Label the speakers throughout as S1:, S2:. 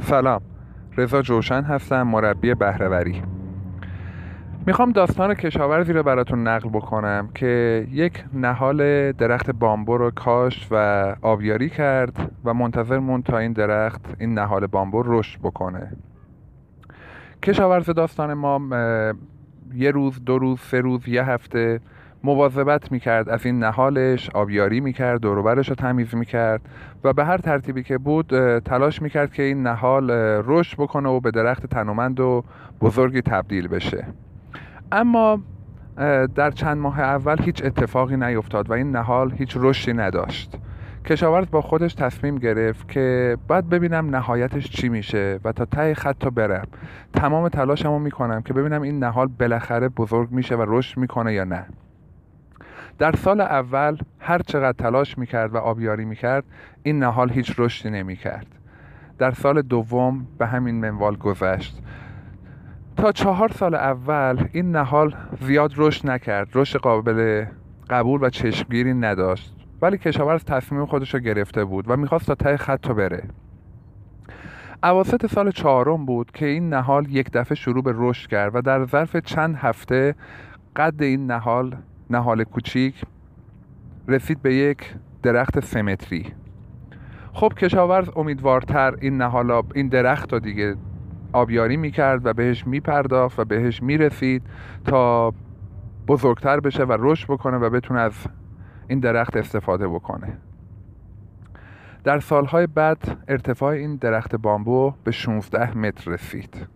S1: سلام. رضا جوشن هستم مربی بهرهوری. می‌خوام داستان کشاورزی رو براتون نقل بکنم که یک نهال درخت بامبو رو کاشت و آبیاری کرد و منتظر مون تا این درخت این نهال بامبو رشد بکنه. کشاورز داستان ما یه روز دو روز سه روز یه هفته مواظبت می‌کرد از این نهالش آبیاری می‌کرد دوروبرش رو تمیز می‌کرد و به هر ترتیبی که بود تلاش می‌کرد که این نهال رشد بکنه و به درخت تنومند و بزرگی تبدیل بشه. اما در چند ماه اول هیچ اتفاقی نیفتاد و این نهال هیچ رشدی نداشت. کشاورز با خودش تصمیم گرفت که باید ببینم نهایتش چی میشه و تا ته خط تا برم. تمام تلاشمو می‌کنم که ببینم این نهال بالاخره بزرگ میشه و رشد می‌کنه یا نه. در سال اول هر چقدر تلاش می‌کرد و آبیاری می‌کرد این نهال هیچ رشدی نمی‌کرد. در سال دوم به همین منوال گذشت. تا چهار سال اول این نهال زیاد رشد نکرد رشد قابل قبول و چشمگیری نداشت. ولی کشاورز تصمیم خودش رو گرفته بود و می‌خواست تا ته خط بره. اواسط سال چهارم بود که این نهال یک دفعه شروع به رشد کرد و در ظرف چند هفته قد این نهال نهال کوچیک رسید به یک درخت سمتری. خب کشاورز امیدوارتر این نهال این درخت رو دیگه آبیاری می‌کرد و بهش میپرداخت و بهش می‌رسید تا بزرگتر بشه و رشد بکنه و بتونه از این درخت استفاده بکنه. در سالهای بعد ارتفاع این درخت بامبو به 16 متر رسید.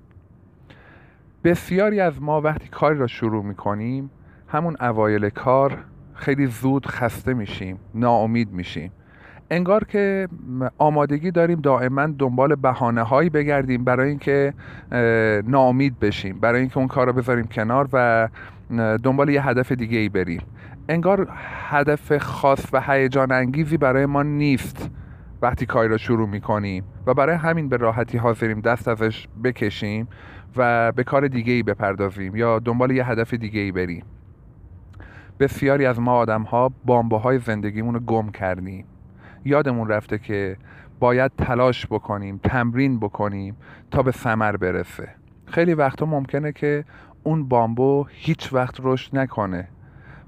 S1: بسیاری از ما وقتی کاری را شروع می‌کنیم همون اوایل کار خیلی زود خسته میشیم ناامید میشیم. انگار که آمادگی داریم دائما دنبال بهانه هایی بگردیم برای اینکه ناامید بشیم برای اینکه اون کار رو بذاریم کنار و دنبال یه هدف دیگه ای بریم. انگار هدف خاص و هیجان انگیزی برای ما نیست وقتی کاری را شروع می‌کنیم و برای همین به راحتی حاضریم دست ازش بکشیم و به کار دیگه ای بپردازیم یا دنبال یه هدف دیگه ای بریم. بسیاری از ما آدم ها بامبه های زندگیمون رو گم کردیم. یادمون رفته که باید تلاش بکنیم تمرین بکنیم تا به ثمر برسه. خیلی وقتا ممکنه که اون بامبو هیچ وقت رشد نکنه.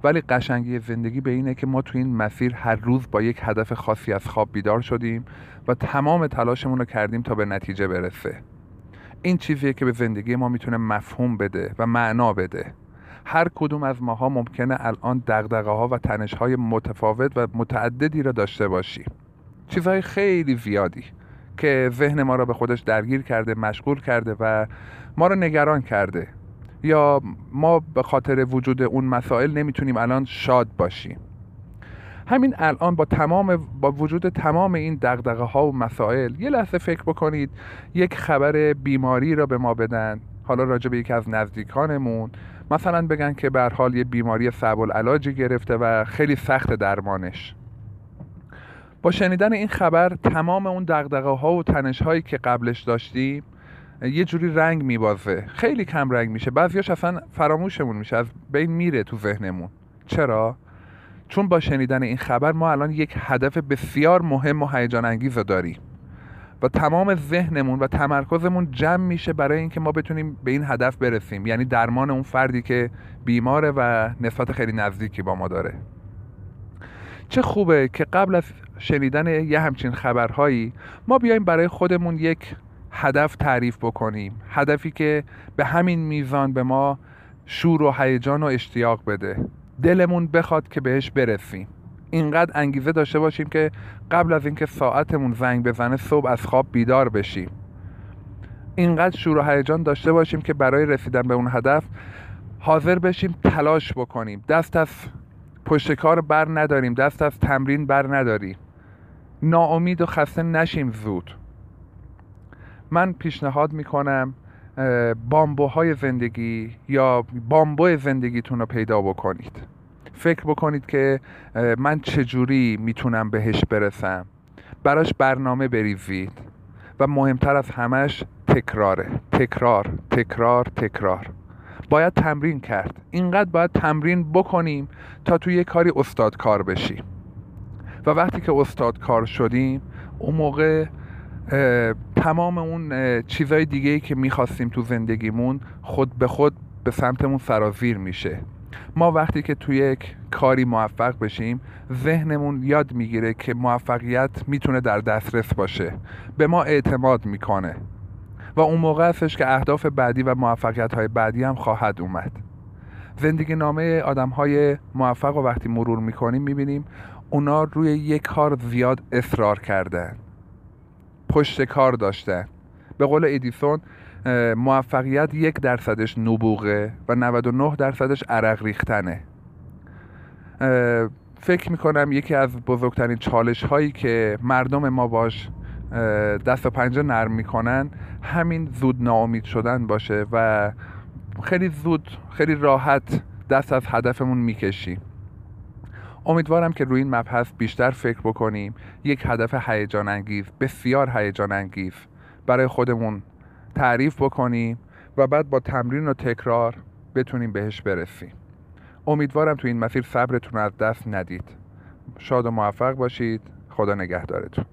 S1: ولی قشنگی زندگی به اینه که ما تو این مسیر هر روز با یک هدف خاصی از خواب بیدار شدیم و تمام تلاشمون رو کردیم تا به نتیجه برسه. این چیزیه که به زندگی ما می‌تونه مفهوم بده و معنا بده. هر کدوم از ماها ممکنه الان دقدقه ها و تنش های متفاوت و متعددی را داشته باشیم چیزهای خیلی زیادی که ذهن ما را به خودش درگیر کرده مشغول کرده و ما را نگران کرده. یا ما به خاطر وجود اون مسائل نمی‌تونیم الان شاد باشیم. همین الان با تمام با وجود تمام این دغدغه ها و مسائل یه لحظه فکر بکنید یک خبر بیماری را به ما بدن. حالا راجع به یکی از نزدیکانمون مثلا بگن که به حال یه بیماری صعب العلاجی گرفته و خیلی سخت درمانش. با شنیدن این خبر تمام اون دقدقه ها و تنش هایی که قبلش داشتیم یه جوری رنگ میبازه. خیلی کم رنگ میشه. بعضیاش اصلا فراموشمون میشه. از بین میره تو ذهنمون. چرا؟ چون با شنیدن این خبر ما الان یک هدف بسیار مهم و هیجان انگیز داریم. و تمام ذهنمون و تمرکزمون جمع میشه برای اینکه ما بتونیم به این هدف برسیم. یعنی درمان اون فردی که بیماره و نسبت خیلی نزدیکی با ما داره. چه خوبه که قبل از شنیدن یه همچین خبرهایی ما بیایم برای خودمون یک هدف تعریف بکنیم. هدفی که به همین میزان به ما شور و هیجان و اشتیاق بده. دلمون بخواد که بهش برسیم. اینقدر انگیزه داشته باشیم که قبل از اینکه ساعتمون زنگ بزنه صبح از خواب بیدار بشیم. اینقدر شور و هیجان داشته باشیم که برای رسیدن به اون هدف حاضر بشیم تلاش بکنیم. دست از پشت کار بر نداریم دست از تمرین بر نداریم. ناامید و خسته نشیم زود. من پیشنهاد می‌کنم بامبوهای زندگی یا بامبو زندگیتون رو پیدا بکنید. فکر بکنید که من چجوری می‌تونم بهش برسم؟ براش برنامه بریزید و مهمتر از همش تکراره. تکرار تکرار تکرار. باید تمرین کرد. اینقدر باید تمرین بکنیم تا توی یه کاری استادکار بشیم و وقتی که استادکار شدیم اون موقع تمام اون چیزای دیگه که می‌خواستیم تو زندگیمون خود به خود به سمتمون سرازیر میشه. ما وقتی که توی یک کاری موفق بشیم ذهنمون یاد می‌گیره که موفقیت می‌تونه در دسترس باشه. به ما اعتماد می‌کنه. و اون موقع هستش که اهداف بعدی و موفقیت های بعدی هم خواهد اومد. زندگی نامه آدم های موفق و وقتی مرور می‌کنیم می‌بینیم اونا روی یک کار زیاد اصرار کردن. پشت کار داشتن. به قول ادیسون موفقیت یک درصدش نبوغه و 99 درصدش عرق ریختنه. فکر می‌کنم یکی از بزرگترین چالش هایی که مردم ما باش دست و پنجه نرم می‌کنن همین زود ناامید شدن باشه و خیلی زود خیلی راحت دست از هدفمون می‌کشیم. امیدوارم که روی این مبحث بیشتر فکر بکنیم. یک هدف هیجان انگیز بسیار هیجان انگیز برای خودمون تعریف بکنیم و بعد با تمرین و تکرار بتونیم بهش برسیم. امیدوارم تو این مسیر صبرتون از دست ندید. شاد و موفق باشید. خدا نگهدارتون.